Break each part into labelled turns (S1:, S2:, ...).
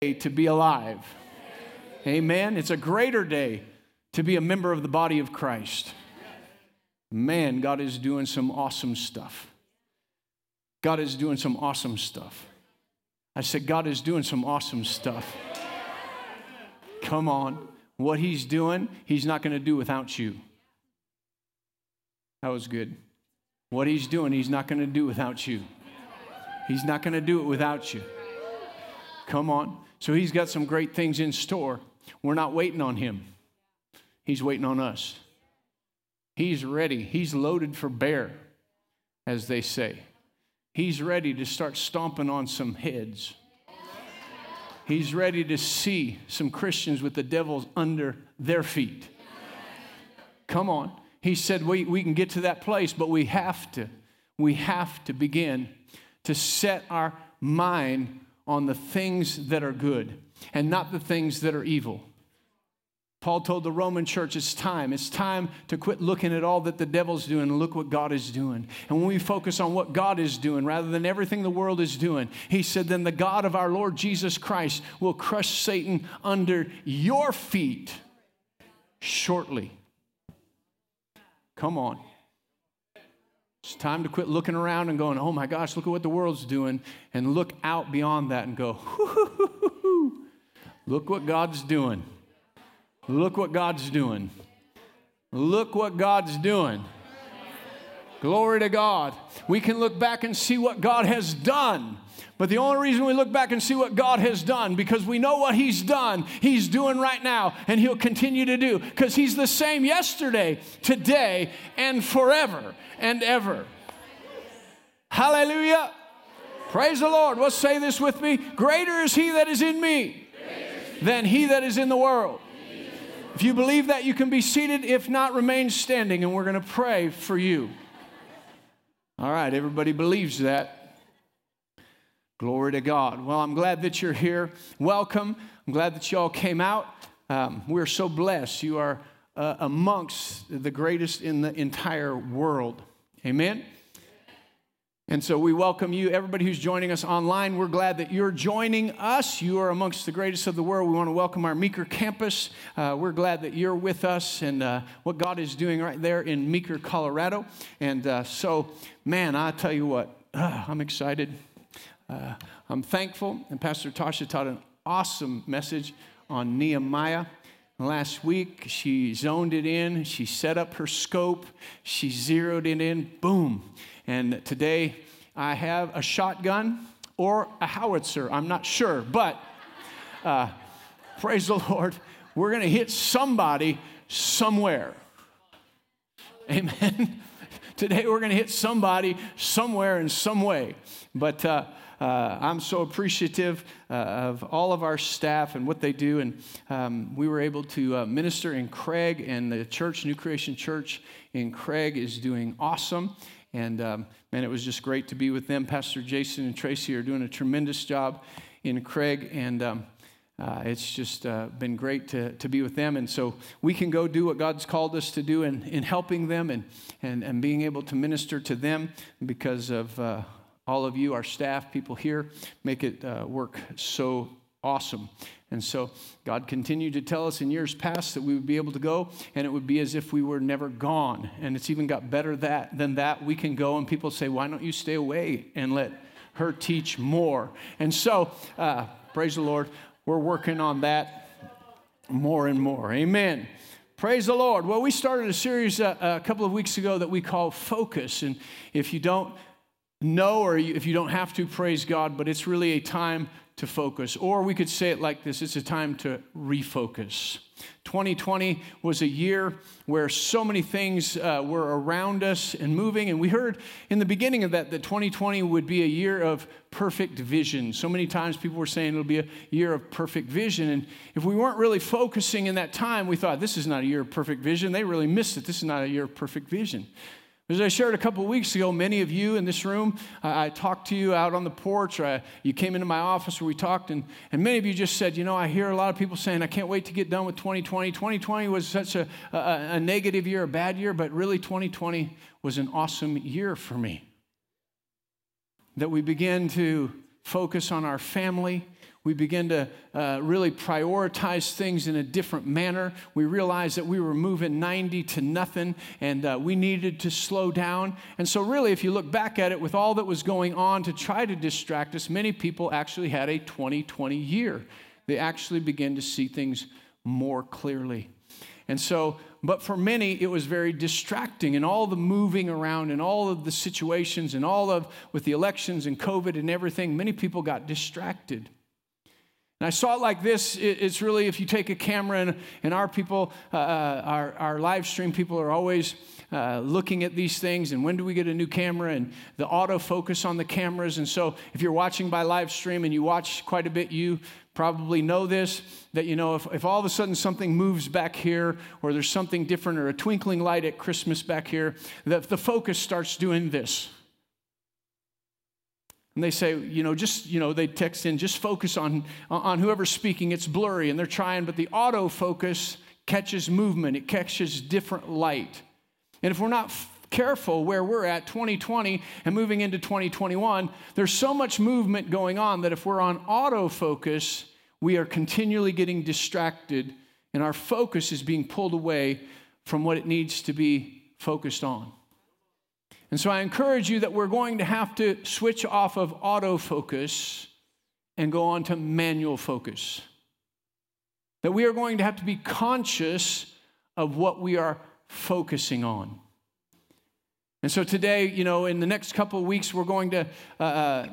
S1: to be alive. Amen. It's a greater day to be a member of the body of Christ. Man, God is doing some awesome stuff. God is doing some awesome stuff. I said, God is doing some awesome stuff. Come on. What He's doing, He's not going to do without you. That was good. What He's doing, He's not going to do without you. He's not going to do it without you. Come on. So He's got some great things in store. We're not waiting on Him, He's waiting on us. He's ready. He's loaded for bear, as they say. He's ready to start stomping on some heads. He's ready to see some Christians with the devils under their feet. Come on. He said we, we can get to that place, but we have to, we have to begin to set our mind on the things that are good and not the things that are evil. Paul told the Roman church it's time. It's time to quit looking at all that the devil's doing and look what God is doing. And when we focus on what God is doing rather than everything the world is doing, he said, then the God of our Lord Jesus Christ will crush Satan under your feet shortly. Come on. It's time to quit looking around and going, oh my gosh, look at what the world's doing, and look out beyond that and go, look what God's doing. Look what God's doing. Look what God's doing. Glory to God. We can look back and see what God has done. But the only reason we look back and see what God has done because we know what He's done, He's doing right now, and He'll continue to do because He's the same yesterday, today, and forever and ever. Hallelujah. Praise the Lord. Let's say this with me Greater is He that is in me than He that is in the world. If you believe that, you can be seated. If not, remain standing, and we're going to pray for you. All right, everybody believes that. Glory to God. Well, I'm glad that you're here. Welcome. I'm glad that you all came out. Um, we're so blessed. You are uh, amongst the greatest in the entire world. Amen. And so we welcome you, everybody who's joining us online. We're glad that you're joining us. You are amongst the greatest of the world. We want to welcome our Meeker campus. Uh, we're glad that you're with us and uh, what God is doing right there in Meeker, Colorado. And uh, so, man, I tell you what, I'm excited. Uh, I'm thankful. And Pastor Tasha taught an awesome message on Nehemiah. Last week, she zoned it in, she set up her scope, she zeroed it in, boom. And today I have a shotgun or a howitzer. I'm not sure, but uh, praise the Lord. We're to hit somebody somewhere. Amen. Today we're going to hit somebody somewhere in some way. But uh, uh, I'm so appreciative uh, of all of our staff and what they do. And um, we were able to uh, minister in Craig, and the church, New Creation Church in Craig, is doing awesome. And um, man, it was just great to be with them. Pastor Jason and Tracy are doing a tremendous job in Craig, and um, uh, it's just uh, been great to, to be with them. And so we can go do what God's called us to do in, in helping them and, and, and being able to minister to them because of uh, all of you, our staff, people here, make it uh, work so awesome. And so God continued to tell us in years past that we would be able to go and it would be as if we were never gone. And it's even got better that, than that. We can go and people say, why don't you stay away and let her teach more? And so, uh, praise the Lord, we're working on that more and more. Amen. Praise the Lord. Well, we started a series uh, a couple of weeks ago that we call Focus. And if you don't know or if you don't have to, praise God, but it's really a time to focus. Or we could say it like this it's a time to refocus. 2020 was a year where so many things uh, were around us and moving. And we heard in the beginning of that that 2020 would be a year of perfect vision. So many times people were saying it'll be a year of perfect vision. And if we weren't really focusing in that time, we thought this is not a year of perfect vision. They really missed it. This is not a year of perfect vision. As I shared a couple weeks ago, many of you in this room, uh, I talked to you out on the porch, or I, you came into my office where we talked, and, and many of you just said, You know, I hear a lot of people saying, I can't wait to get done with 2020. 2020 was such a, a, a negative year, a bad year, but really 2020 was an awesome year for me. That we began to focus on our family. We begin to uh, really prioritize things in a different manner. We realized that we were moving 90 to nothing and uh, we needed to slow down. And so, really, if you look back at it with all that was going on to try to distract us, many people actually had a 2020 year. They actually began to see things more clearly. And so, but for many, it was very distracting and all the moving around and all of the situations and all of with the elections and COVID and everything, many people got distracted. And I saw it like this. It's really, if you take a camera, and, and our people, uh, uh, our, our live stream people are always uh, looking at these things and when do we get a new camera and the autofocus on the cameras. And so, if you're watching by live stream and you watch quite a bit, you probably know this that, you know, if, if all of a sudden something moves back here or there's something different or a twinkling light at Christmas back here, that the focus starts doing this. And they say, you know, just, you know, they text in, just focus on, on whoever's speaking. It's blurry. And they're trying, but the autofocus catches movement, it catches different light. And if we're not careful where we're at 2020 and moving into 2021, there's so much movement going on that if we're on autofocus, we are continually getting distracted and our focus is being pulled away from what it needs to be focused on. And so I encourage you that we're going to have to switch off of autofocus and go on to manual focus. That we are going to have to be conscious of what we are focusing on. And so today, you know, in the next couple of weeks, we're going to uh, uh,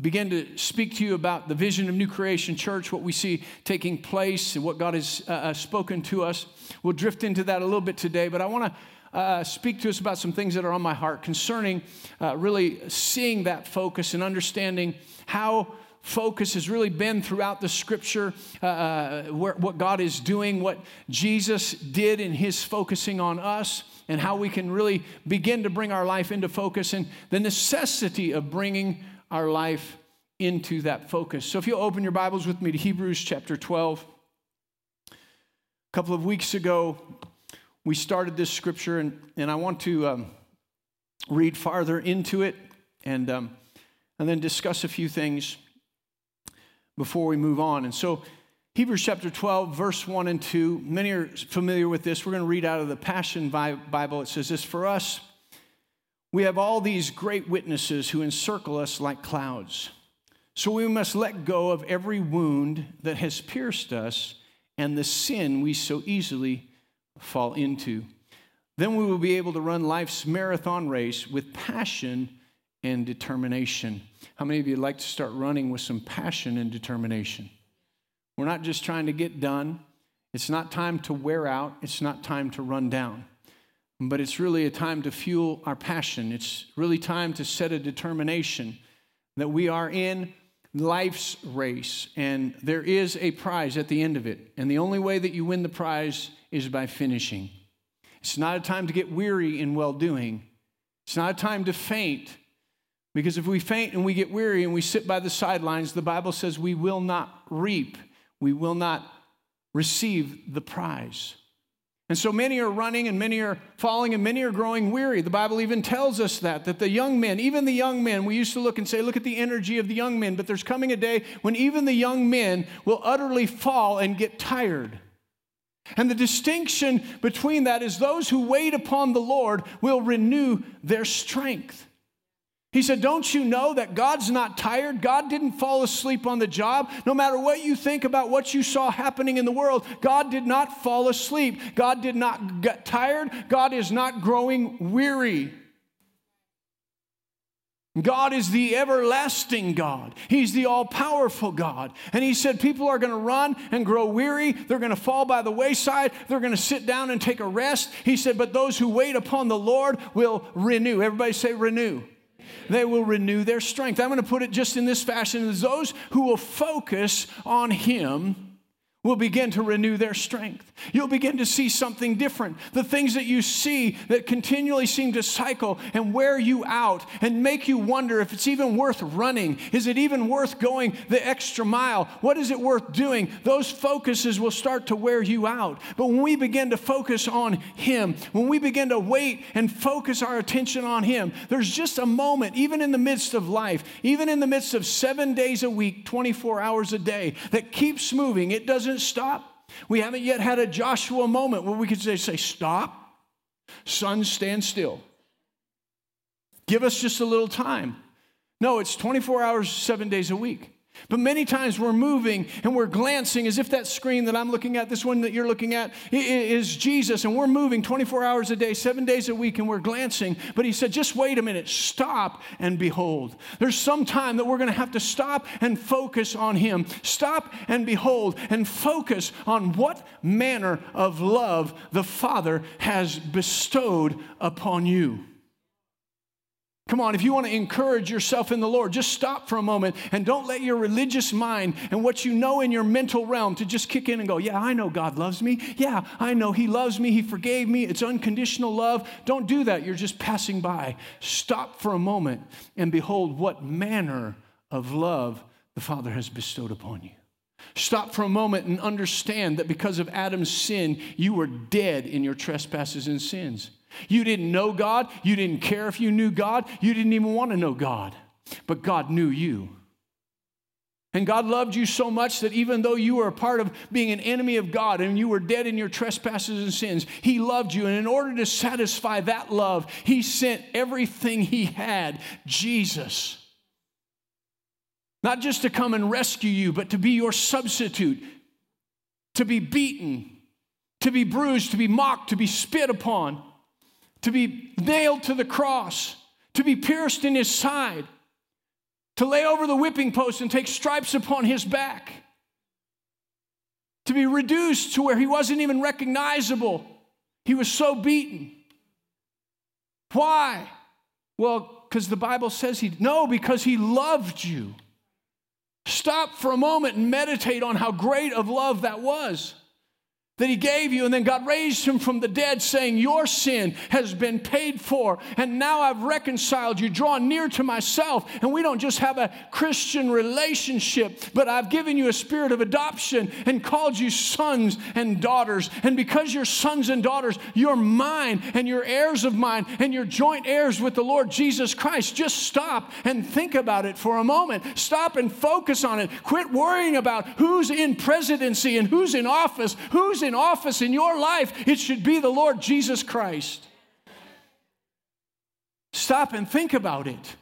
S1: begin to speak to you about the vision of New Creation Church, what we see taking place, and what God has uh, uh spoken to us. We'll drift into that a little bit today, but I want to uh, speak to us about some things that are on my heart concerning uh, really seeing that focus and understanding how focus has really been throughout the scripture, uh, uh, where, what God is doing, what Jesus did in his focusing on us, and how we can really begin to bring our life into focus, and the necessity of bringing our life into that focus. So if you'll open your Bibles with me to Hebrews chapter 12. A couple of weeks ago, we started this scripture, and, and I want to um, read farther into it and, um, and then discuss a few things before we move on. And so, Hebrews chapter 12, verse 1 and 2, many are familiar with this. We're going to read out of the Passion Bible. It says this For us, we have all these great witnesses who encircle us like clouds. So we must let go of every wound that has pierced us and the sin we so easily fall into. Then we will be able to run life's marathon race with passion and determination. How many of you like to start running with some passion and determination? We're not just trying to get done. It's not time to wear out. It's not time to run down. But it's really a time to fuel our passion. It's really time to set a determination that we are in life's race and there is a prize at the end of it. And the only way that you win the prize is by finishing. It's not a time to get weary in well doing. It's not a time to faint. Because if we faint and we get weary and we sit by the sidelines, the Bible says we will not reap, we will not receive the prize. And so many are running and many are falling and many are growing weary. The Bible even tells us that, that the young men, even the young men, we used to look and say, look at the energy of the young men, but there's coming a day when even the young men will utterly fall and get tired. And the distinction between that is those who wait upon the Lord will renew their strength. He said, Don't you know that God's not tired? God didn't fall asleep on the job. No matter what you think about what you saw happening in the world, God did not fall asleep. God did not get tired. God is not growing weary. God is the everlasting God. He's the all powerful God. And He said, People are going to run and grow weary. They're going to fall by the wayside. They're going to sit down and take a rest. He said, But those who wait upon the Lord will renew. Everybody say, renew. They will renew their strength. I'm going to put it just in this fashion as those who will focus on Him will begin to renew their strength. You'll begin to see something different. The things that you see that continually seem to cycle and wear you out and make you wonder if it's even worth running. Is it even worth going the extra mile? What is it worth doing? Those focuses will start to wear you out. But when we begin to focus on Him, when we begin to wait and focus our attention on Him, there's just a moment, even in the midst of life, even in the midst of seven days a week, 24 hours a day, that keeps moving. It doesn't doesn't stop. We haven't yet had a Joshua moment where we could say, say Stop, sun, stand still. Give us just a little time. No, it's 24 hours, seven days a week. But many times we're moving and we're glancing as if that screen that I'm looking at, this one that you're looking at, is Jesus. And we're moving 24 hours a day, seven days a week, and we're glancing. But he said, just wait a minute, stop and behold. There's some time that we're going to have to stop and focus on him. Stop and behold and focus on what manner of love the Father has bestowed upon you. Come on, if you want to encourage yourself in the Lord, just stop for a moment and don't let your religious mind and what you know in your mental realm to just kick in and go, Yeah, I know God loves me. Yeah, I know He loves me. He forgave me. It's unconditional love. Don't do that. You're just passing by. Stop for a moment and behold what manner of love the Father has bestowed upon you. Stop for a moment and understand that because of Adam's sin, you were dead in your trespasses and sins. You didn't know God. You didn't care if you knew God. You didn't even want to know God. But God knew you. And God loved you so much that even though you were a part of being an enemy of God and you were dead in your trespasses and sins, He loved you. And in order to satisfy that love, He sent everything He had Jesus. Not just to come and rescue you, but to be your substitute, to be beaten, to be bruised, to be mocked, to be spit upon to be nailed to the cross, to be pierced in his side, to lay over the whipping post and take stripes upon his back, to be reduced to where he wasn't even recognizable. He was so beaten. Why? Well, because the Bible says he, no, because he loved you. Stop for a moment and meditate on how great of love that was that he gave you, and then God raised him from the dead, saying, Your sin has been paid for, and now I've reconciled you, drawn near to myself. And we don't just have a Christian relationship, but I've given you a spirit of adoption and called you sons and daughters. And because you're sons and daughters, you're mine, and you're heirs of mine, and you're joint heirs with the Lord Jesus Christ. Just stop and think about it for a moment. Stop and focus on it. Quit worrying about who's in presidency and who's in office, who's in in office in your life, it should be the Lord Jesus Christ. Stop and think about it.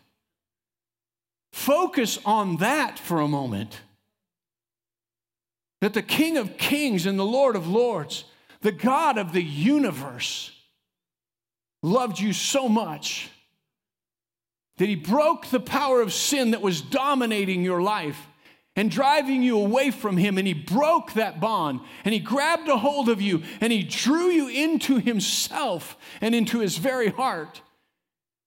S1: Focus on that for a moment. That the King of Kings and the Lord of Lords, the God of the universe, loved you so much that he broke the power of sin that was dominating your life and driving you away from him. And he broke that bond and he grabbed a hold of you and he drew you into himself and into his very heart.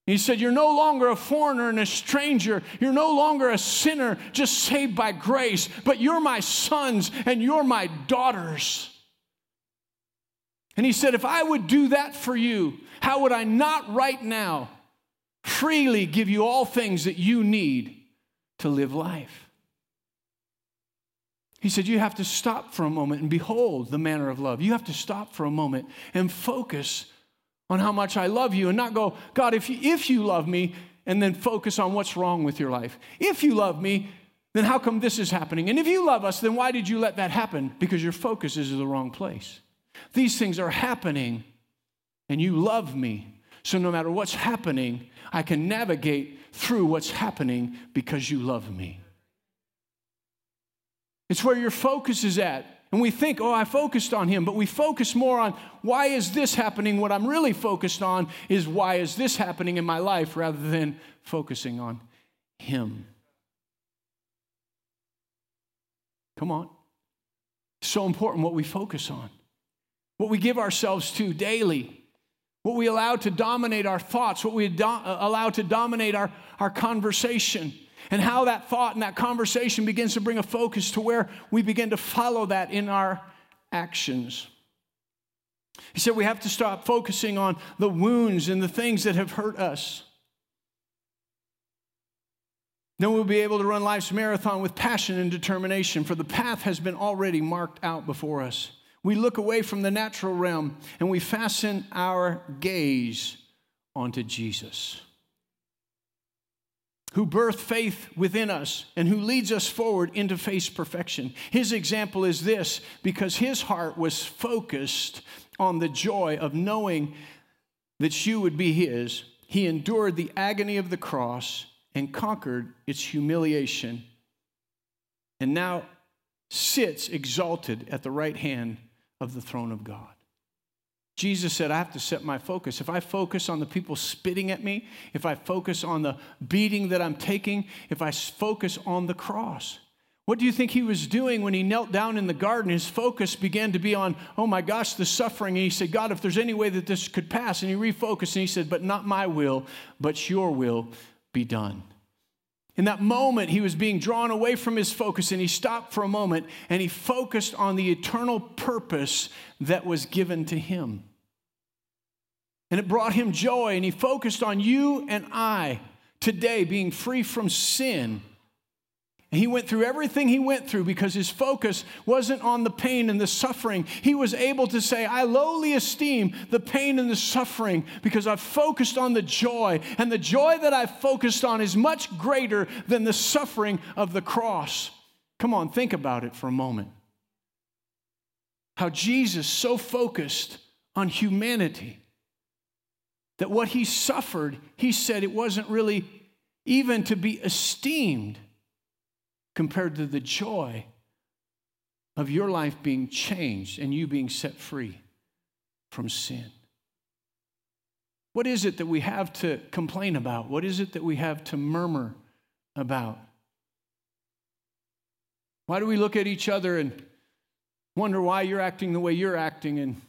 S1: He said, You're no longer a foreigner and a stranger. You're no longer a sinner just saved by grace, but you're my sons and you're my daughters. And he said, If I would do that for you, how would I not right now freely give you all things that you need to live life? He said, You have to stop for a moment and behold the manner of love. You have to stop for a moment and focus on how much I love you and not go, God, if you, if you love me, and then focus on what's wrong with your life. If you love me, then how come this is happening? And if you love us, then why did you let that happen? Because your focus is in the wrong place. These things are happening, and you love me. So no matter what's happening, I can navigate through what's happening because you love me. It's where your focus is at. And we think, oh, I focused on him, but we focus more on why is this happening? What I'm really focused on is why is this happening in my life rather than focusing on him. Come on. So important what we focus on, what we give ourselves to daily, what we allow to dominate our thoughts, what we do- uh, allow to dominate our, our conversation. And how that thought and that conversation begins to bring a focus to where we begin to follow that in our actions. He said we have to stop focusing on the wounds and the things that have hurt us. Then we'll be able to run life's marathon with passion and determination, for the path has been already marked out before us. We look away from the natural realm and we fasten our gaze onto Jesus, who birthed faith within us and who leads us forward into face perfection. His example is this because his heart was focused on the joy of knowing that you would be his, he endured the agony of the cross and conquered its humiliation, and now sits exalted at the right hand of the throne of God. Jesus said, I have to set my focus. If I focus on the people spitting at me, if I focus on the beating that I'm taking, if I focus on the cross, what do you think he was doing when he knelt down in the garden? His focus began to be on, oh my gosh, the suffering. And he said, God, if there's any way that this could pass. And he refocused and he said, but not my will, but your will be done. In that moment, he was being drawn away from his focus and he stopped for a moment and he focused on the eternal purpose that was given to him. And it brought him joy and he focused on you and I today being free from sin and he went through everything he went through because his focus wasn't on the pain and the suffering. He was able to say, I lowly esteem the pain and the suffering because I've focused on the joy. And the joy that I've focused on is much greater than the suffering of the cross. Come on, think about it for a moment. How Jesus so focused on humanity that what he suffered, he said it wasn't really even to be esteemed compared to the joy of your life being changed and you being set free from sin. What is it that we have to complain about? What is it that we have to murmur about? Why do we look at each other and wonder why you're acting the way you're acting and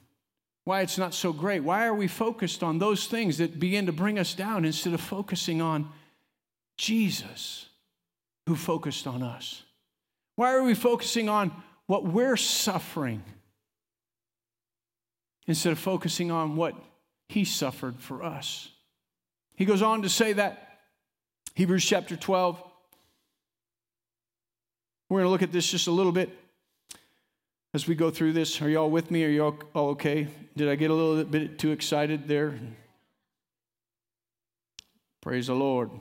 S1: why it's not so great? Why are we focused on those things that begin to bring us down instead of focusing on Jesus? Who focused on us? Why are we focusing on what we're suffering instead of focusing on what he suffered for us? He goes on to say that, Hebrews chapter 12. We're going to look at this just a little bit as we go through this. Are you all with me? Are you all, all okay? Did I get a little bit too excited there? Praise the Lord.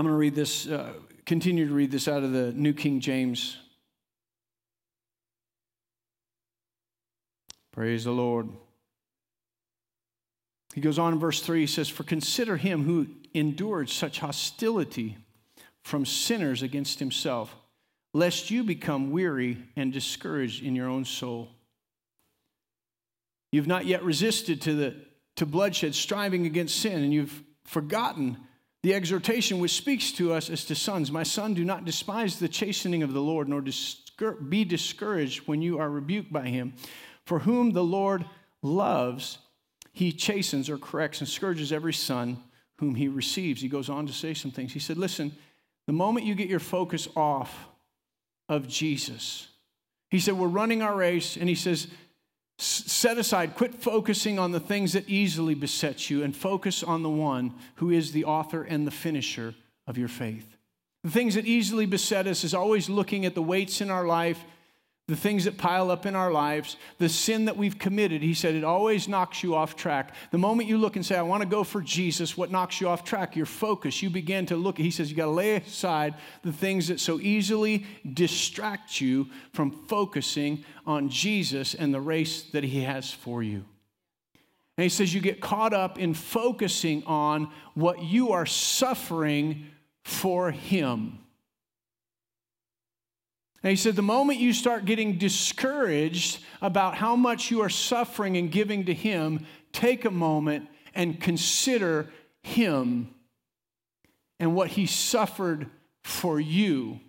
S1: I'm going to read this, uh, continue to read this out of the New King James. Praise the Lord. He goes on in verse 3, he says, For consider him who endured such hostility from sinners against himself, lest you become weary and discouraged in your own soul. You've not yet resisted to, the, to bloodshed, striving against sin, and you've forgotten the exhortation which speaks to us as to sons My son, do not despise the chastening of the Lord, nor be discouraged when you are rebuked by him. For whom the Lord loves, he chastens or corrects and scourges every son whom he receives. He goes on to say some things. He said, Listen, the moment you get your focus off of Jesus, he said, We're running our race, and he says, set aside, quit focusing on the things that easily beset you and focus on the one who is the author and the finisher of your faith. The things that easily beset us is always looking at the weights in our life the things that pile up in our lives, the sin that we've committed, he said, it always knocks you off track. The moment you look and say, I want to go for Jesus, what knocks you off track? Your focus. You begin to look, he says, you got to lay aside the things that so easily distract you from focusing on Jesus and the race that he has for you. And he says, you get caught up in focusing on what you are suffering for him. And he said, the moment you start getting discouraged about how much you are suffering and giving to Him, take a moment and consider Him and what He suffered for you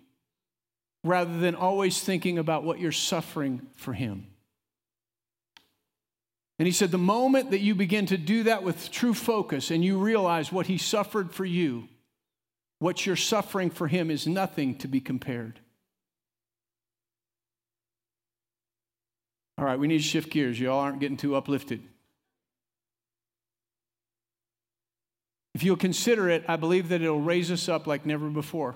S1: rather than always thinking about what you're suffering for Him. And he said, the moment that you begin to do that with true focus and you realize what he suffered for you, what you're suffering for him is nothing to be compared. All right, we need to shift gears. Y'all aren't getting too uplifted. If you'll consider it, I believe that it'll raise us up like never before.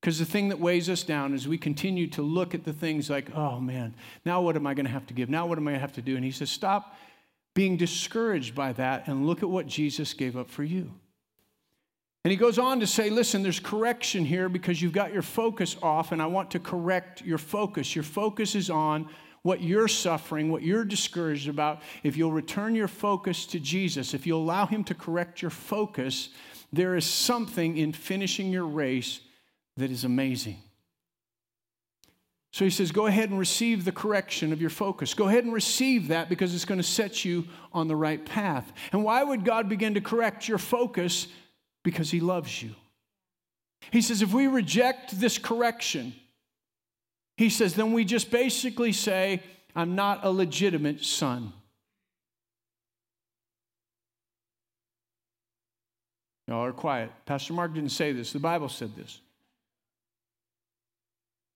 S1: Because the thing that weighs us down is we continue to look at the things like, oh man, now what am I going to have to give? Now what am I going to have to do? And he says, stop being discouraged by that and look at what Jesus gave up for you. And he goes on to say, listen, there's correction here because you've got your focus off, and I want to correct your focus. Your focus is on what you're suffering, what you're discouraged about. If you'll return your focus to Jesus, if you'll allow him to correct your focus, there is something in finishing your race that is amazing. So he says, go ahead and receive the correction of your focus. Go ahead and receive that because it's going to set you on the right path. And why would God begin to correct your focus? Because he loves you. He says, if we reject this correction, he says, then we just basically say, I'm not a legitimate son. Y'all are quiet. Pastor Mark didn't say this, the Bible said this.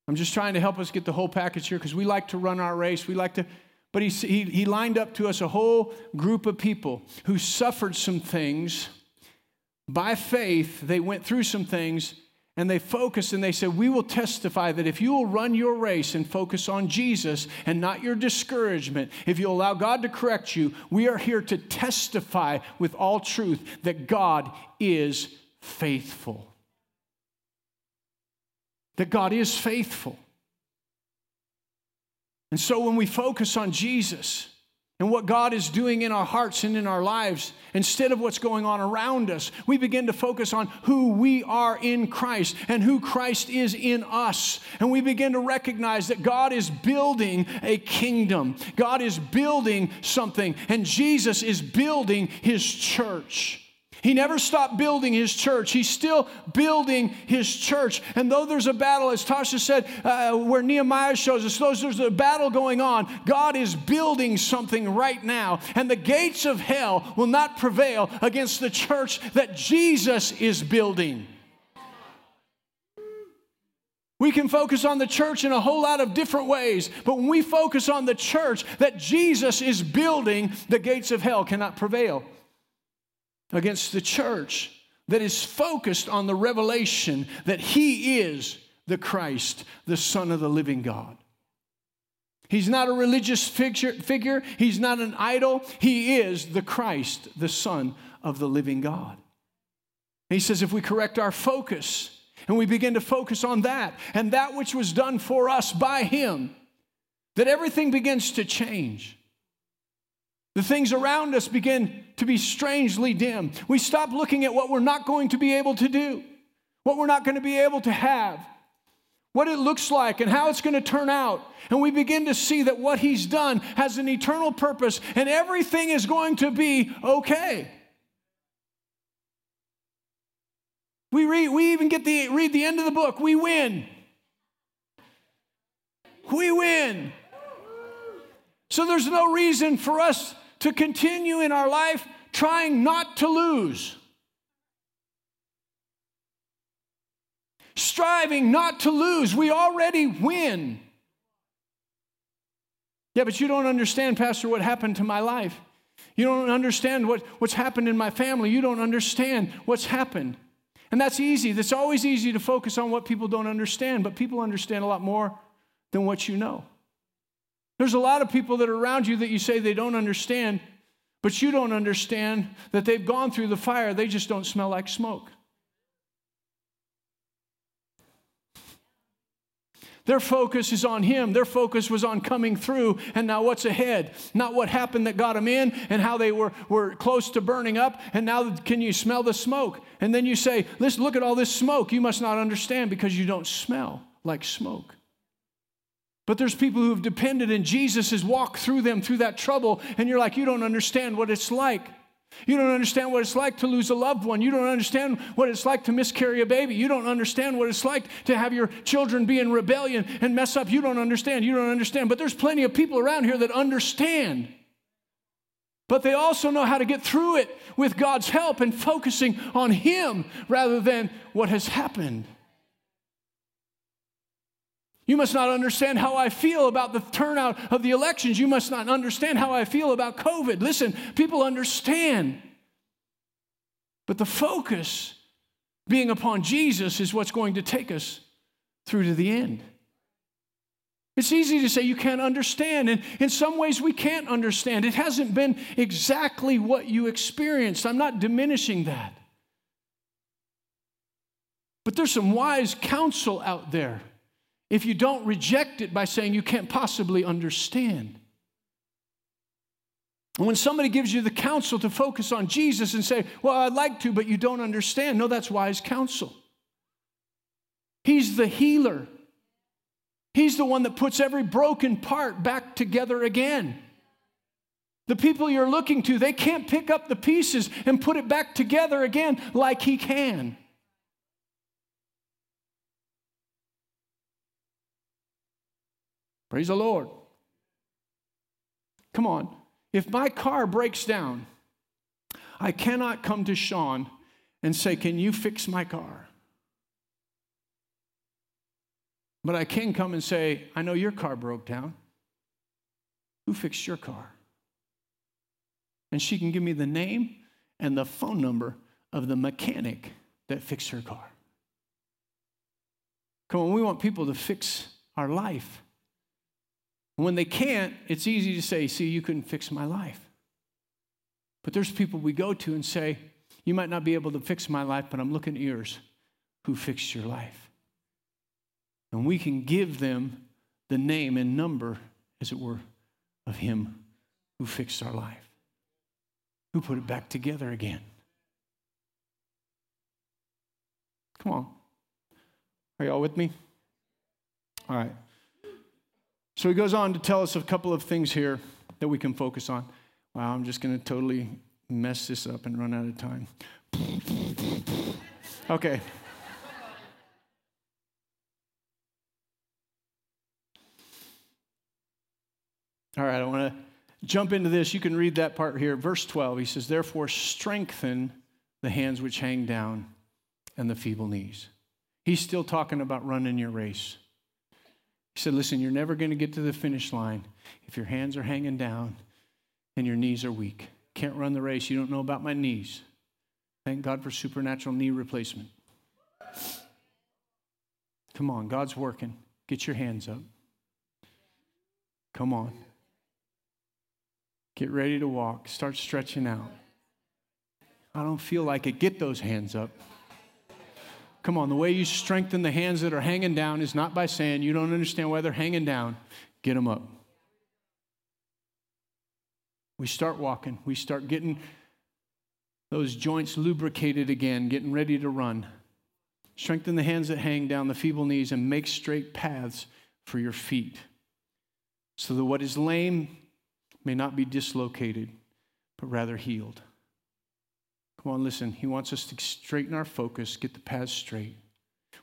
S1: I'm just trying to help us get the whole package here because we like to run our race. We like to, but he, he, he lined up to us a whole group of people who suffered some things. By faith, they went through some things and they focus and they said, We will testify that if you will run your race and focus on Jesus and not your discouragement, if you allow God to correct you, we are here to testify with all truth that God is faithful that God is faithful. And so when we focus on Jesus and what God is doing in our hearts and in our lives, instead of what's going on around us, we begin to focus on who we are in Christ and who Christ is in us. And we begin to recognize that God is building a kingdom, God is building something, and Jesus is building his church. He never stopped building his church. He's still building his church. And though there's a battle, as Tasha said, uh, where Nehemiah shows us, though there's a battle going on, God is building something right now. And the gates of hell will not prevail against the church that Jesus is building. We can focus on the church in a whole lot of different ways, but when we focus on the church that Jesus is building, the gates of hell cannot prevail against the church that is focused on the revelation that he is the Christ, the Son of the living God. He's not a religious figure, figure, he's not an idol. He is the Christ, the Son of the living God. he says, if we correct our focus and we begin to focus on that and that which was done for us by Him, that everything begins to change. The things around us begin to be strangely dim. We stop looking at what we're not going to be able to do, what we're not going to be able to have, what it looks like, and how it's going to turn out. And we begin to see that what He's done has an eternal purpose and everything is going to be okay. We, read, we even get the, read the end of the book. We win. We win. So there's no reason for us to continue in our life trying not to lose. Striving not to lose. We already win. Yeah, but you don't understand, Pastor, what happened to my life. You don't understand what, what's happened in my family. You don't understand what's happened. And that's easy. That's always easy to focus on what people don't understand, but people understand a lot more than what you know. There's a lot of people that are around you that you say they don't understand, but you don't understand that they've gone through the fire, they just don't smell like smoke. Their focus is on Him. Their focus was on coming through and now what's ahead. Not what happened that got them in and how they were, were close to burning up and now can you smell the smoke? And then you say, Listen, look at all this smoke. You must not understand because you don't smell like smoke. But there's people who have depended and Jesus has walked through them through that trouble, and you're like, you don't understand what it's like. You don't understand what it's like to lose a loved one. You don't understand what it's like to miscarry a baby. You don't understand what it's like to have your children be in rebellion and mess up. You don't understand. You don't understand. But there's plenty of people around here that understand. but they also know how to get through it with God's help and focusing on Him rather than what has happened. You must not understand how I feel about the turnout of the elections. You must not understand how I feel about COVID. Listen, people understand. But the focus being upon Jesus is what's going to take us through to the end. It's easy to say you can't understand, and in some ways we can't understand. It hasn't been exactly what you experienced. I'm not diminishing that. But there's some wise counsel out there if you don't reject it by saying you can't possibly understand. And when somebody gives you the counsel to focus on Jesus and say, Well, I'd like to, but you don't understand, no, that's wise counsel. He's the healer, He's the one that puts every broken part back together again. The people you're looking to, they can't pick up the pieces and put it back together again like He can. Praise the Lord. Come on. If my car breaks down, I cannot come to Sean and say, Can you fix my car? But I can come and say, I know your car broke down. Who fixed your car? And she can give me the name and the phone number of the mechanic that fixed her car. Come on, we want people to fix our life. When they can't, it's easy to say, See, you couldn't fix my life. But there's people we go to and say, You might not be able to fix my life, but I'm looking at yours. Who fixed your life? And we can give them the name and number, as it were, of Him who fixed our life, who put it back together again. Come on. Are y'all with me? All right. So he goes on to tell us a couple of things here that we can focus on. Wow, I'm just going to totally mess this up and run out of time. Okay. All right, I want to jump into this. You can read that part here. Verse 12, he says, Therefore, strengthen the hands which hang down and the feeble knees. He's still talking about running your race. He said, Listen, you're never going to get to the finish line if your hands are hanging down and your knees are weak. Can't run the race. You don't know about my knees. Thank God for supernatural knee replacement. Come on, God's working. Get your hands up. Come on. Get ready to walk. Start stretching out. I don't feel like it. Get those hands up. Come on, the way you strengthen the hands that are hanging down is not by saying you don't understand why they're hanging down. Get them up. We start walking, we start getting those joints lubricated again, getting ready to run. Strengthen the hands that hang down, the feeble knees, and make straight paths for your feet. So that what is lame may not be dislocated, but rather healed. Come on, listen. He wants us to straighten our focus, get the path straight.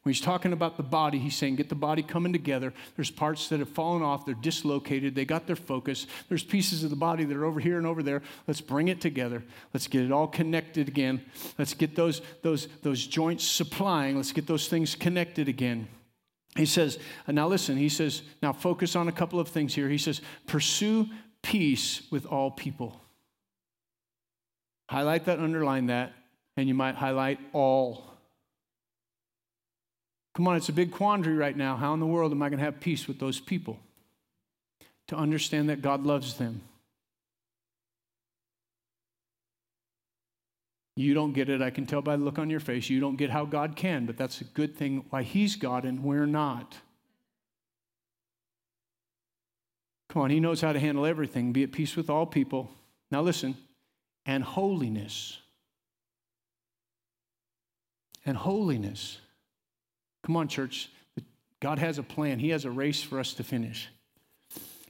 S1: When he's talking about the body, he's saying, get the body coming together. There's parts that have fallen off, they're dislocated, they got their focus. There's pieces of the body that are over here and over there. Let's bring it together. Let's get it all connected again. Let's get those, those, those joints supplying. Let's get those things connected again. He says, uh, now listen, he says, now focus on a couple of things here. He says, pursue peace with all people. Highlight that, underline that, and you might highlight all. Come on, it's a big quandary right now. How in the world am I going to have peace with those people? To understand that God loves them. You don't get it. I can tell by the look on your face. You don't get how God can, but that's a good thing why He's God and we're not. Come on, He knows how to handle everything. Be at peace with all people. Now, listen and holiness. And holiness. Come on, church. God has a plan, He has a race for us to finish.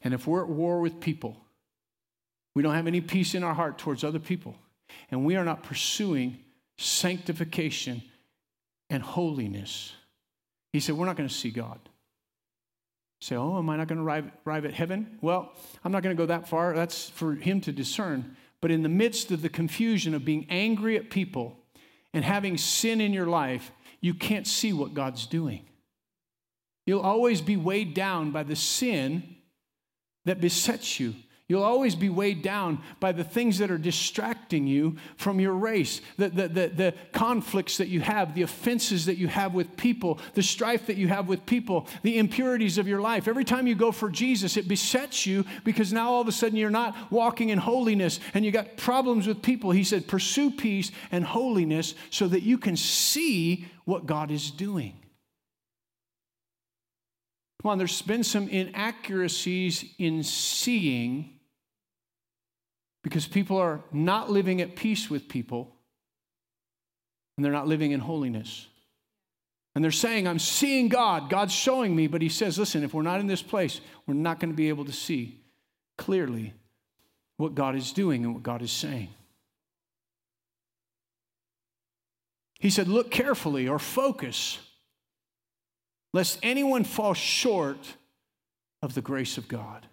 S1: And if we're at war with people, we don't have any peace in our heart towards other people, and we are not pursuing sanctification and holiness, He said, We're not going to see God. say, Oh, am I not going to arrive, arrive at heaven? Well, I'm not going to go that far. That's for Him to discern. But in the midst of the confusion of being angry at people and having sin in your life, you can't see what God's doing. You'll always be weighed down by the sin that besets you. You'll always be weighed down by the things that are distracting you from your race, the, the, the, the, conflicts that you have, the offenses that you have with people, the strife that you have with people, the impurities of your life. Every time you go for Jesus, it besets you because now all of a sudden you're not walking in holiness and you got problems with people. He said, Pursue peace and holiness so that you can see what God is doing. Come on, there's been some inaccuracies in seeing because people are not living at peace with people and they're not living in holiness. And they're saying, I'm seeing God. God's showing me. But He says, listen, if we're not in this place, we're not going to be able to see clearly what God is doing and what God is saying. He said, look carefully or focus, lest anyone fall short of the grace of God.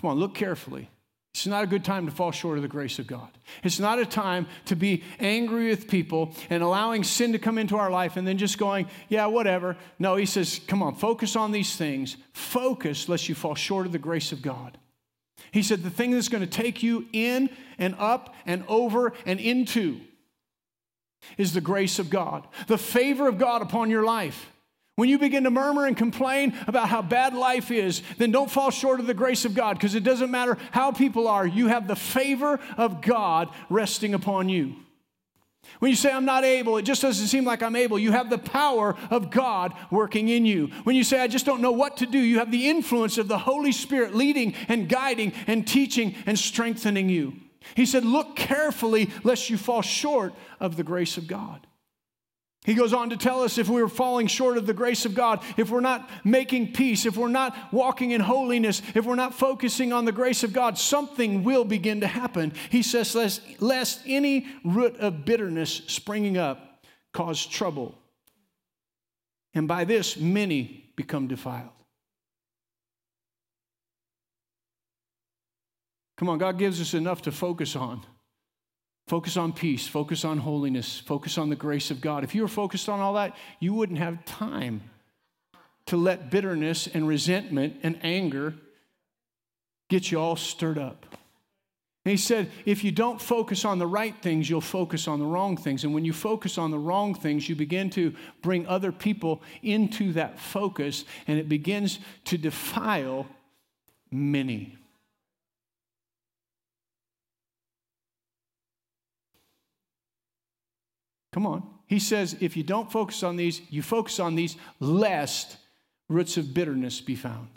S1: Come on, look carefully. It's not a good time to fall short of the grace of God. It's not a time to be angry with people and allowing sin to come into our life and then just going, yeah, whatever. No, he says, come on, focus on these things. Focus lest you fall short of the grace of God. He said, the thing that's going to take you in and up and over and into is the grace of God, the favor of God upon your life. When you begin to murmur and complain about how bad life is, then don't fall short of the grace of God because it doesn't matter how people are, you have the favor of God resting upon you. When you say, I'm not able, it just doesn't seem like I'm able. You have the power of God working in you. When you say, I just don't know what to do, you have the influence of the Holy Spirit leading and guiding and teaching and strengthening you. He said, Look carefully lest you fall short of the grace of God. He goes on to tell us if we're falling short of the grace of God, if we're not making peace, if we're not walking in holiness, if we're not focusing on the grace of God, something will begin to happen. He says, lest, lest any root of bitterness springing up cause trouble. And by this, many become defiled. Come on, God gives us enough to focus on. Focus on peace, focus on holiness, focus on the grace of God. If you were focused on all that, you wouldn't have time to let bitterness and resentment and anger get you all stirred up. And he said, if you don't focus on the right things, you'll focus on the wrong things. And when you focus on the wrong things, you begin to bring other people into that focus, and it begins to defile many. Come on. He says, if you don't focus on these, you focus on these, lest roots of bitterness be found.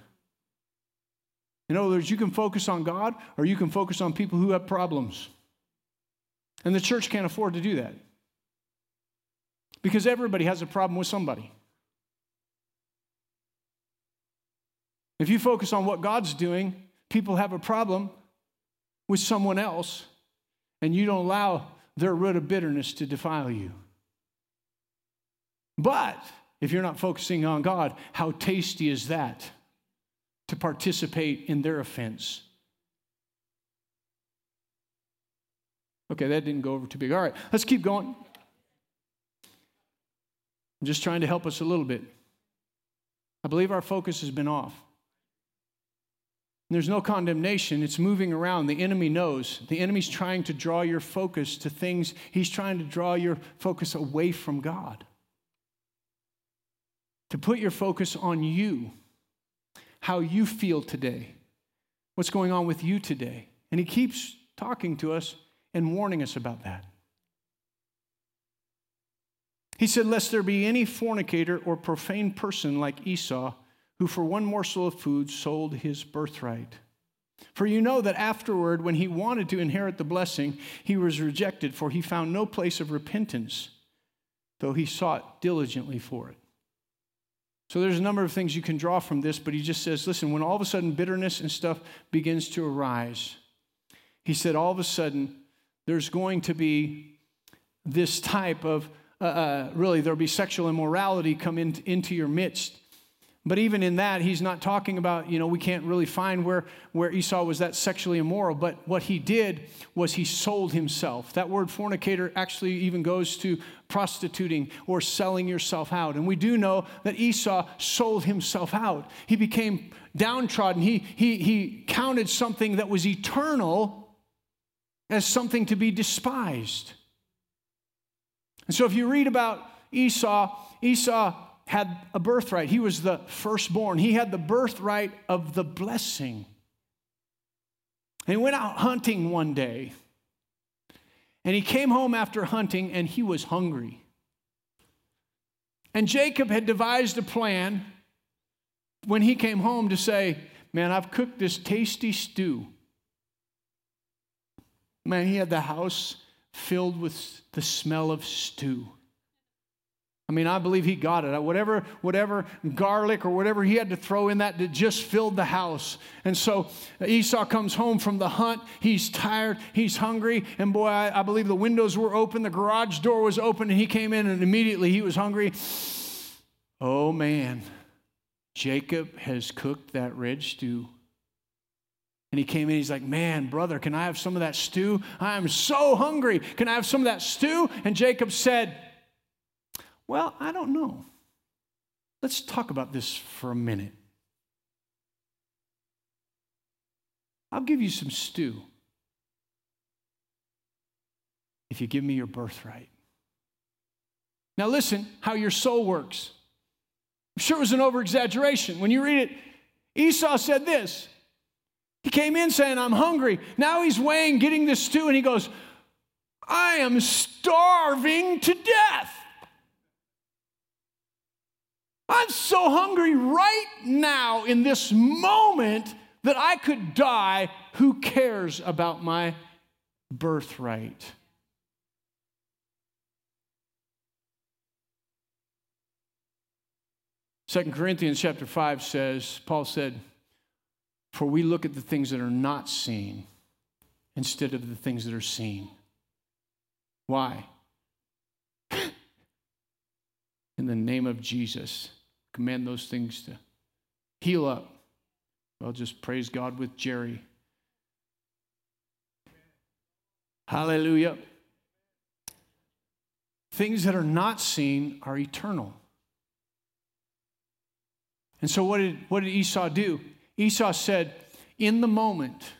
S1: In other words, you can focus on God or you can focus on people who have problems. And the church can't afford to do that. Because everybody has a problem with somebody. If you focus on what God's doing, people have a problem with someone else, and you don't allow their root of bitterness to defile you. But if you're not focusing on God, how tasty is that to participate in their offense? Okay, that didn't go over too big. All right, let's keep going. I'm just trying to help us a little bit. I believe our focus has been off. There's no condemnation. It's moving around. The enemy knows. The enemy's trying to draw your focus to things, he's trying to draw your focus away from God. To put your focus on you, how you feel today, what's going on with you today. And he keeps talking to us and warning us about that. He said, Lest there be any fornicator or profane person like Esau who for one morsel of food sold his birthright. For you know that afterward, when he wanted to inherit the blessing, he was rejected, for he found no place of repentance, though he sought diligently for it. So there's a number of things you can draw from this, but he just says, listen, when all of a sudden bitterness and stuff begins to arise, he said, all of a sudden, there's going to be this type of, uh, uh, really, there'll be sexual immorality come in, into your midst But even in that, he's not talking about, you know, we can't really find where, where Esau was that sexually immoral. But what he did was he sold himself. That word fornicator actually even goes to prostituting or selling yourself out. And we do know that Esau sold himself out. He became downtrodden. He, he, he counted something that was eternal as something to be despised. And so if you read about Esau, Esau had a birthright. He was the firstborn. He had the birthright of the blessing. And he went out hunting one day. And he came home after hunting and he was hungry. And Jacob had devised a plan when he came home to say, Man, I've cooked this tasty stew. Man, he had the house filled with the smell of stew. I mean, I believe he got it. Whatever, whatever garlic or whatever he had to throw in that, that just filled the house. And so Esau comes home from the hunt. He's tired. He's hungry. And boy, I, I believe the windows were open. The garage door was open. And he came in and immediately he was hungry. Oh, man. Jacob has cooked that red stew. And he came in, he's like, Man, brother, can I have some of that stew? I am so hungry. Can I have some of that stew? And Jacob said, well, I don't know. Let's talk about this for a minute. I'll give you some stew if you give me your birthright. Now, listen how your soul works. I'm sure it was an over exaggeration. When you read it, Esau said this. He came in saying, I'm hungry. Now he's weighing getting this stew, and he goes, I am starving to death. I'm so hungry right now in this moment that I could die. Who cares about my birthright? Second Corinthians chapter 5 says, Paul said, For we look at the things that are not seen instead of the things that are seen. Why? In the name of Jesus. Command those things to heal up. I'll just praise God with Jerry. Hallelujah. Things that are not seen are eternal. And so, what did, what did Esau do? Esau said, In the moment,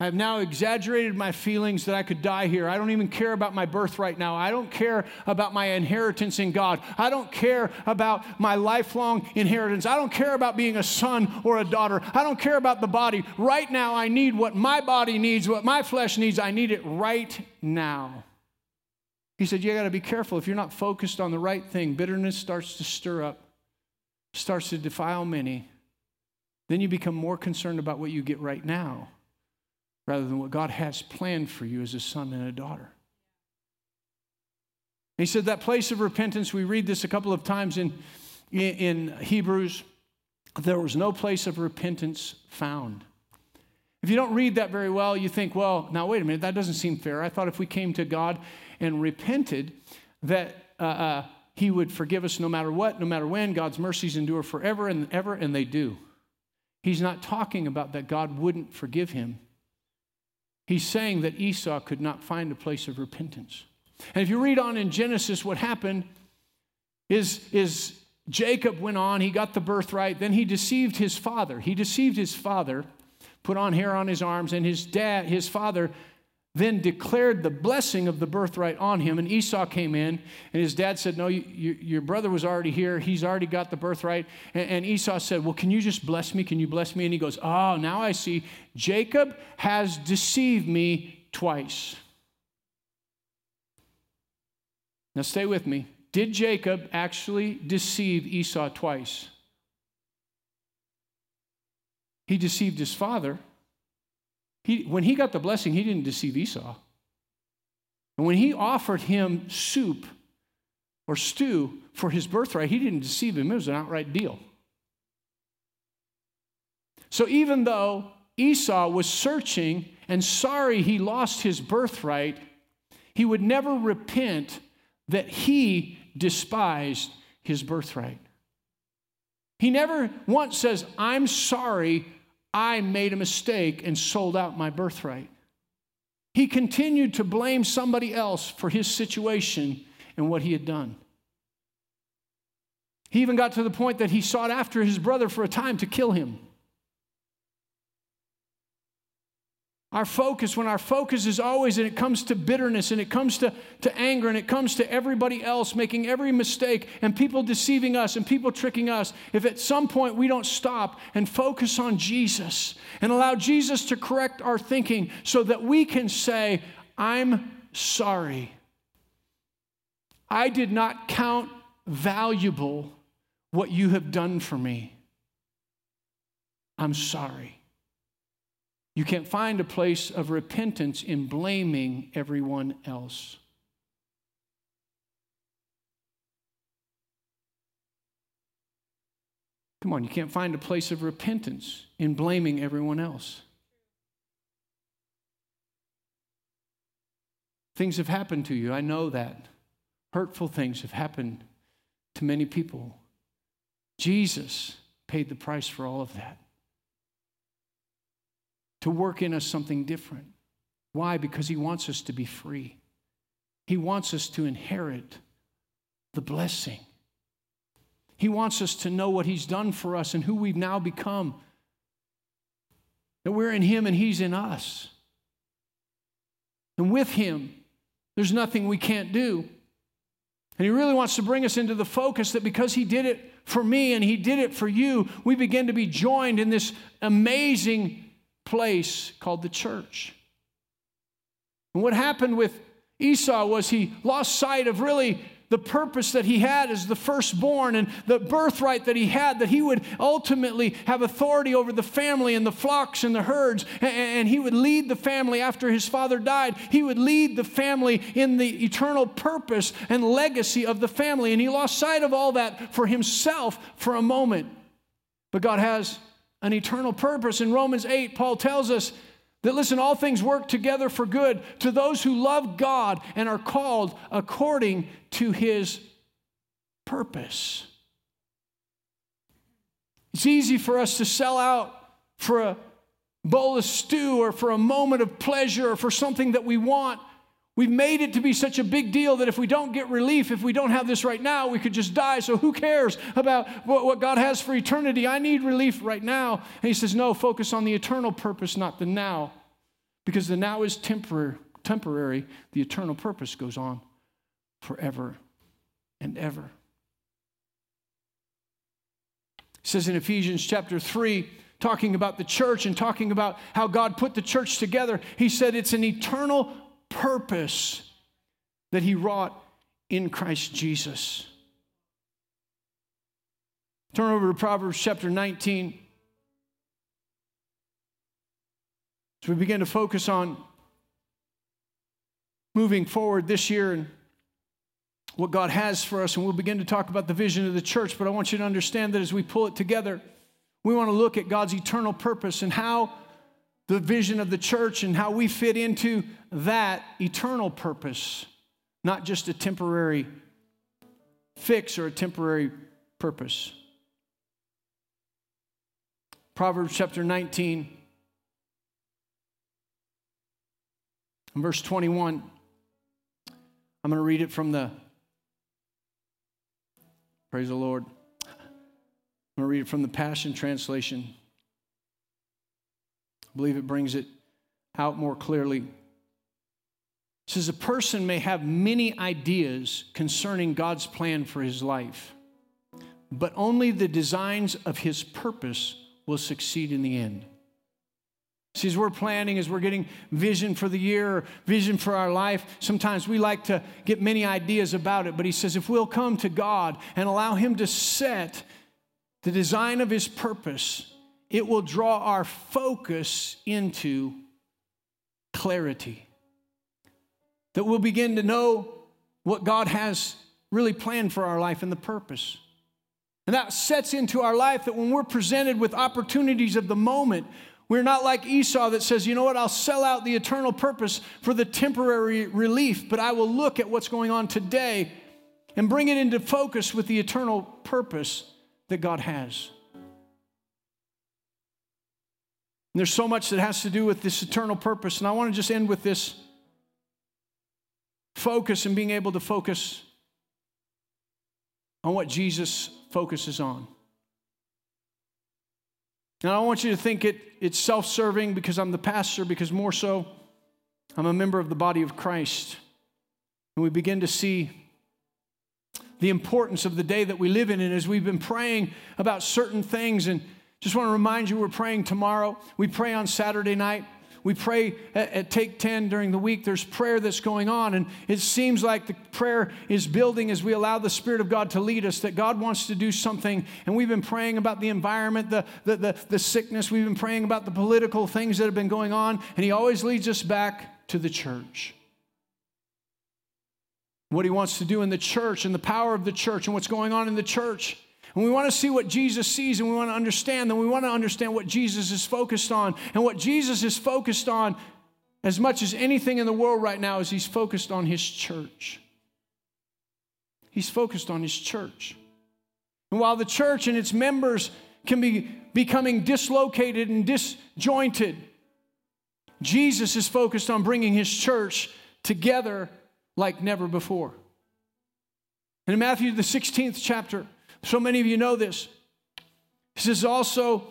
S1: I have now exaggerated my feelings that I could die here. I don't even care about my birth right now. I don't care about my inheritance in God. I don't care about my lifelong inheritance. I don't care about being a son or a daughter. I don't care about the body. Right now, I need what my body needs, what my flesh needs. I need it right now. He said, You got to be careful. If you're not focused on the right thing, bitterness starts to stir up, starts to defile many. Then you become more concerned about what you get right now rather than what God has planned for you as a son and a daughter. He said that place of repentance, we read this a couple of times in, in Hebrews, there was no place of repentance found. If you don't read that very well, you think, well, now wait a minute, that doesn't seem fair. I thought if we came to God and repented, that uh, uh, He would forgive us no matter what, no matter when. God's mercies endure forever and ever, and they do. He's not talking about that God wouldn't forgive him. He's saying that Esau could not find a place of repentance. And if you read on in Genesis, what happened is, is Jacob went on, he got the birthright, then he deceived his father. He deceived his father, put on hair on his arms, and his dad, his father, then declared the blessing of the birthright on him. And Esau came in, and his dad said, No, you, you, your brother was already here. He's already got the birthright. And, and, Esau said, Well, can you just bless me? Can you bless me? And he goes, Oh, now I see. Jacob has deceived me twice. Now stay with me. Did Jacob actually deceive Esau twice? He deceived his father he, when he got the blessing, he didn't deceive Esau. And when he offered him soup or stew for his birthright, he didn't deceive him. It was an outright deal. So even though Esau was searching and sorry he lost his birthright, he would never repent that he despised his birthright. He never once says, I'm sorry, I made a mistake and sold out my birthright. He continued to blame somebody else for his situation and what he had done. He even got to the point that he sought after his brother for a time to kill him. Our focus, when our focus is always, and it comes to bitterness, and it comes to, to anger, and it comes to everybody else making every mistake, and people deceiving us, and people tricking us, if at some point we don't stop and focus on Jesus and allow Jesus to correct our thinking so that we can say, I'm sorry. I did not count valuable what you have done for me. I'm sorry. You can't find a place of repentance in blaming everyone else. Come on, you can't find a place of repentance in blaming everyone else. Things have happened to you. I know that. Hurtful things have happened to many people. Jesus paid the price for all of that to work in us something different. Why? Because He wants us to be free. He wants us to inherit the blessing. He wants us to know what He's done for us and who we've now become. That we're in Him and He's in us. And with Him, there's nothing we can't do. And He really wants to bring us into the focus that because He did it for me and He did it for you, we begin to be joined in this amazing place called the church. And what happened with Esau was he lost sight of really the purpose that he had as the firstborn and the birthright that he had, that he would ultimately have authority over the family and the flocks and the herds, and he would lead the family after his father died. He would lead the family in the eternal purpose and legacy of the family. And he lost sight of all that for himself for a moment. But God has an eternal purpose. In Romans 8, Paul tells us that, listen, all things work together for good to those who love God and are called according to his purpose. It's easy for us to sell out for a bowl of stew or for a moment of pleasure or for something that we want We've made it to be such a big deal that if we don't get relief, if we don't have this right now, we could just die. So who cares about what, what God has for eternity? I need relief right now. And he says, no, focus on the eternal purpose, not the now. Because the now is temporary, temporary. The eternal purpose goes on forever and ever. It says in Ephesians chapter 3, talking about the church and talking about how God put the church together, he said it's an eternal purpose that he wrought in Christ Jesus. Turn over to Proverbs chapter 19. As we begin to focus on moving forward this year and what God has for us, and we'll begin to talk about the vision of the church. But I want you to understand that as we pull it together, we want to look at God's eternal purpose and how the vision of the church and how we fit into that eternal purpose, not just a temporary fix or a temporary purpose. Proverbs chapter 19, verse 21. I'm going to read it from the, praise the Lord. I'm going to read it from the Passion Translation. I believe it brings it out more clearly. It says, A person may have many ideas concerning God's plan for his life, but only the designs of his purpose will succeed in the end. See, as we're planning, as we're getting vision for the year, vision for our life, sometimes we like to get many ideas about it. But he says, if we'll come to God and allow Him to set the design of His purpose, it will draw our focus into clarity. That we'll begin to know what God has really planned for our life and the purpose. And that sets into our life that when we're presented with opportunities of the moment, we're not like Esau that says, you know what, I'll sell out the eternal purpose for the temporary relief, but I will look at what's going on today and bring it into focus with the eternal purpose that God has. And there's so much that has to do with this eternal purpose. And I want to just end with this focus and being able to focus on what Jesus focuses on. And I don't want you to think it, it's self serving because I'm the pastor, because more so, I'm a member of the body of Christ. And we begin to see the importance of the day that we live in. And as we've been praying about certain things, and just want to remind you, we're praying tomorrow. We pray on Saturday night. We pray at, at, Take 10 during the week. There's prayer that's going on, and it seems like the prayer is building as we allow the Spirit of God to lead us, that God wants to do something. And we've been praying about the environment, the, the, the, the sickness. We've been praying about the political things that have been going on, and He always leads us back to the church what he wants to do in the church and the power of the church and what's going on in the church. And we want to see what Jesus sees and we want to understand, then we want to understand what Jesus is focused on. And what Jesus is focused on, as much as anything in the world right now, is he's focused on his church. He's focused on his church. And while the church and its members can be becoming dislocated and disjointed, Jesus is focused on bringing his church together like never before. And in Matthew, the 16th chapter, so many of you know this, he says, Also,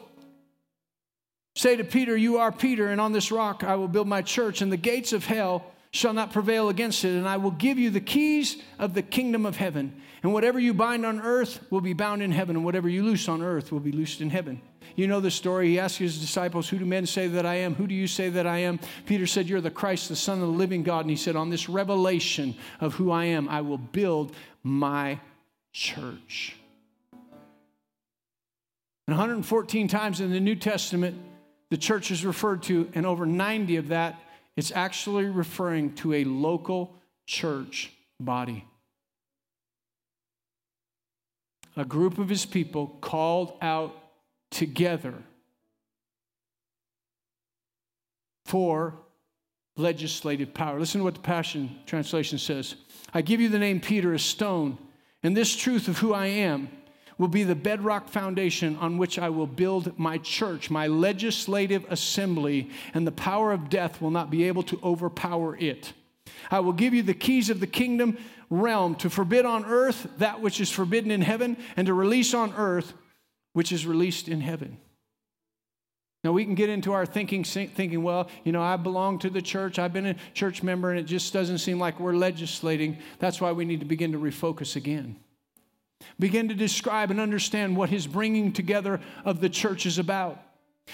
S1: say to Peter, You are Peter, and on this rock I will build my church, and the gates of hell shall not prevail against it, and I will give you the keys of the kingdom of heaven. And whatever you bind on earth will be bound in heaven, and whatever you loose on earth will be loosed in heaven. You know the story. He asked his disciples, Who do men say that I am? Who do you say that I am? Peter said, You're the Christ, the Son of the living God. And he said, On this revelation of who I am, I will build my church. And 114 times in the New Testament, the church is referred to, and over 90 of that, it's actually referring to a local church body. A group of his people called out together for legislative power. Listen to what the Passion Translation says I give you the name Peter, a stone, and this truth of who I am will be the bedrock foundation on which I will build my church, my legislative assembly, and the power of death will not be able to overpower it. I will give you the keys of the kingdom realm to forbid on earth that which is forbidden in heaven, and to release on earth which is released in heaven. Now, we can get into our thinking, thinking, well, you know, I belong to the church, I've been a church member, and it just doesn't seem like we're legislating. That's why we need to begin to refocus again. Begin to describe and understand what his bringing together of the church is about.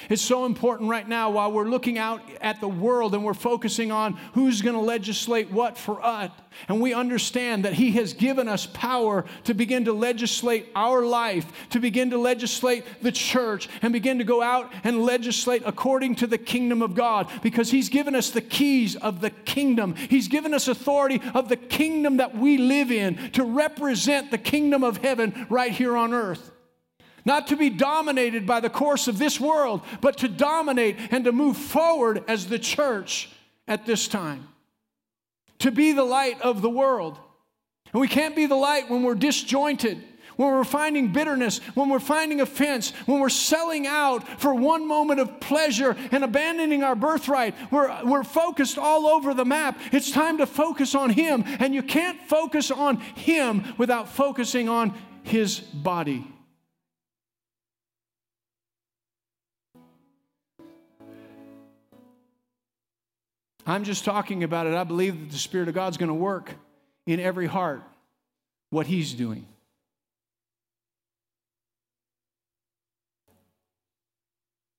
S1: It's so important right now while we're looking out at the world and we're focusing on who's going to legislate what for us. And we understand that He has given us power to begin to legislate our life, to begin to legislate the church, and begin to go out and legislate according to the kingdom of God because He's given us the keys of the kingdom. He's given us authority of the kingdom that we live in to represent the kingdom of heaven right here on earth. Not to be dominated by the course of this world, but to dominate and to move forward as the church at this time. To be the light of the world. And we can't be the light when we're disjointed, when we're finding bitterness, when we're finding offense, when we're selling out for one moment of pleasure and abandoning our birthright. We're, we're focused all over the map. It's time to focus on Him. And you can't focus on Him without focusing on His body. I'm just talking about it. I believe that the Spirit of God's going to work in every heart what He's doing.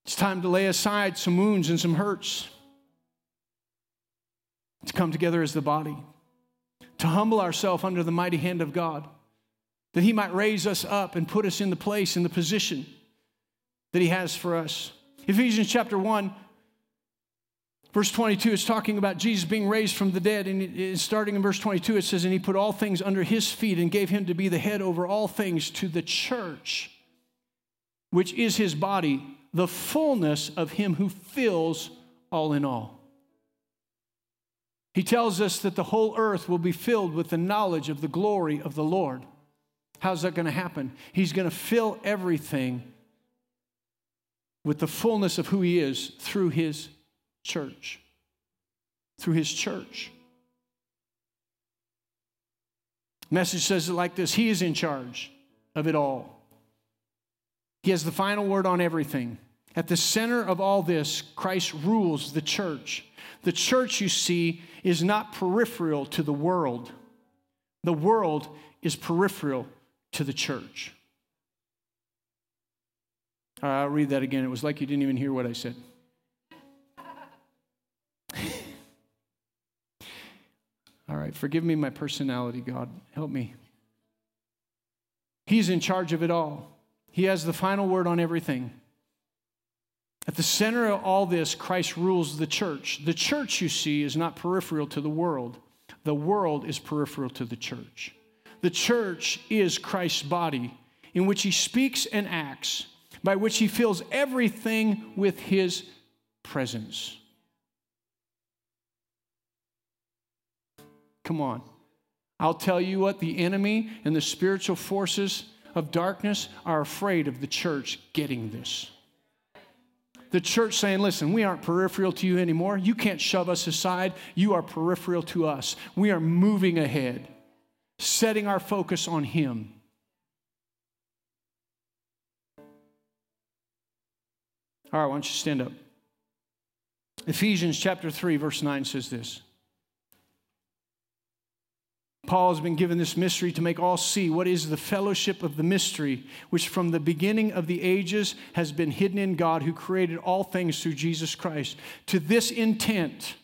S1: It's time to lay aside some wounds and some hurts, to come together as the body, to humble ourselves under the mighty hand of God, that He might raise us up and put us in the place, in the position that He has for us. Ephesians chapter 1 Verse 22 is talking about Jesus being raised from the dead. And starting in verse 22, it says, And he put all things under his feet and gave him to be the head over all things to the church, which is his body, the fullness of him who fills all in all. He tells us that the whole earth will be filled with the knowledge of the glory of the Lord. How's that going to happen? He's going to fill everything with the fullness of who He is through His church. Through His church. Message says it like this He is in charge of it all. He has the final word on everything. At the center of all this, Christ rules the church. The church, you see, is not peripheral to the world, the world is peripheral to the church. Right, I'll read that again. It was like you didn't even hear what I said. All right, forgive me my personality, God. Help me. He's in charge of it all, He has the final word on everything. At the center of all this, Christ rules the church. The church, you see, is not peripheral to the world, the world is peripheral to the church. The church is Christ's body in which he speaks and acts, by which he fills everything with his presence. Come on. I'll tell you what, the enemy and the spiritual forces of darkness are afraid of the church getting this. The church saying, listen, we aren't peripheral to you anymore. You can't shove us aside. You are peripheral to us. We are moving ahead, setting our focus on Him. All right, why don't you stand up? Ephesians chapter 3, verse 9 says this. Paul has been given this mystery to make all see what is the fellowship of the mystery, which from the beginning of the ages has been hidden in God who created all things through Jesus Christ. To this intent,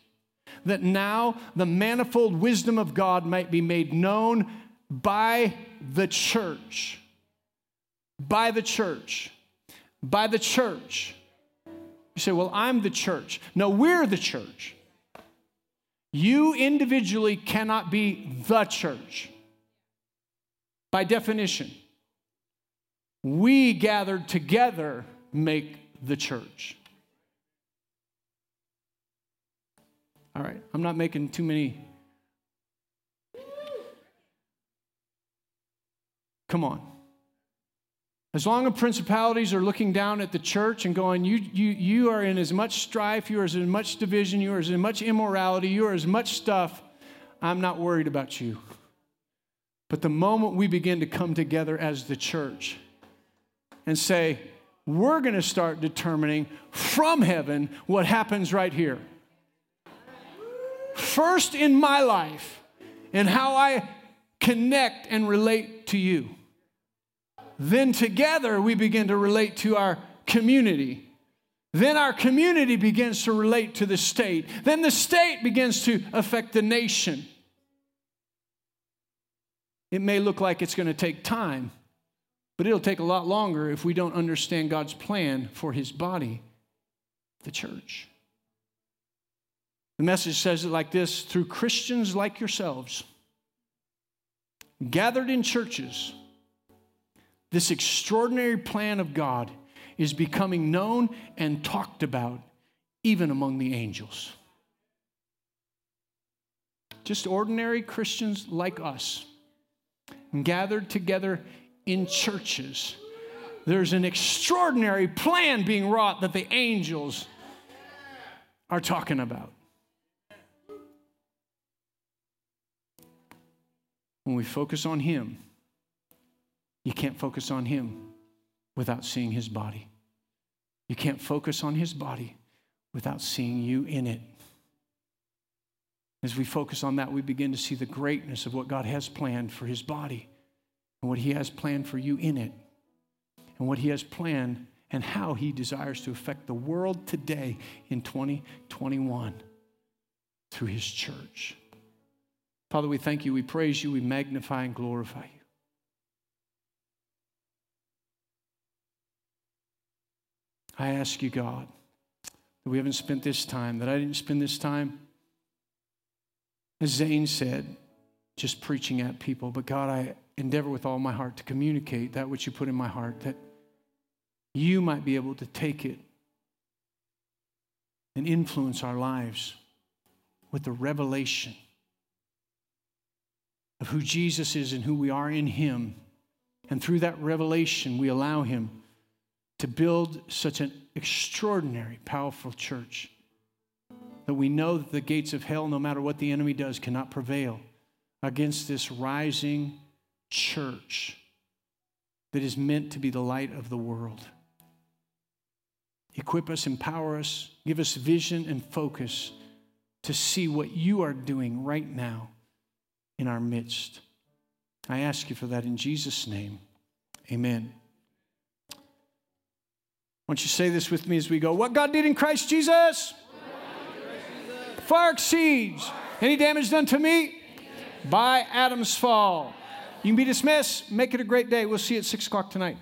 S1: that now the manifold wisdom of God might be made known by the church. By the church. By the church. You say, Well, I'm the church. No, we're the church. You individually cannot be the church. By definition, we gathered together make the church. All right, I'm not making too many. Come on. As long as principalities are looking down at the church and going, you, you, you are in as much strife, you are as much division, you are as much immorality, you are as much stuff, I'm not worried about you. But the moment we begin to come together as the church and say, we're going to start determining from heaven what happens right here. First in my life and how I connect and relate to you. Then together we begin to relate to our community. Then our community begins to relate to the state. Then the state begins to affect the nation. It may look like it's going to take time, but it'll take a lot longer if we don't understand God's plan for his body, the church. The message says it like this through Christians like yourselves, gathered in churches this extraordinary plan of God is becoming known and talked about even among the angels. Just ordinary Christians like us, gathered together in churches. There's an extraordinary plan being wrought that the angels are talking about. When we focus on Him, you can't focus on Him without seeing His body. You can't focus on His body without seeing you in it. As we focus on that, we begin to see the greatness of what God has planned for His body and what He has planned for you in it and what He has planned and how He desires to affect the world today in 2021 through His church. Father, we thank you, we praise you, we magnify and glorify you. I ask you, God, that we haven't spent this time, that I didn't spend this time, as Zane said, just preaching at people. But God, I endeavor with all my heart to communicate that which you put in my heart, that you might be able to take it and influence our lives with the revelation of who Jesus is and who we are in Him And through that revelation, we allow Him to build such an extraordinary, powerful church that we know that the gates of hell, no matter what the enemy does, cannot prevail against this rising church that is meant to be the light of the world. Equip us, empower us, give us vision and focus to see what you are doing right now in our midst. I ask you for that in Jesus' name. Amen. Don't you say this with me as we go? What God did in Christ Jesus far exceeds any damage done to me by Adam's fall. You can be dismissed. Make it a great day. We'll see you at 6 o'clock tonight.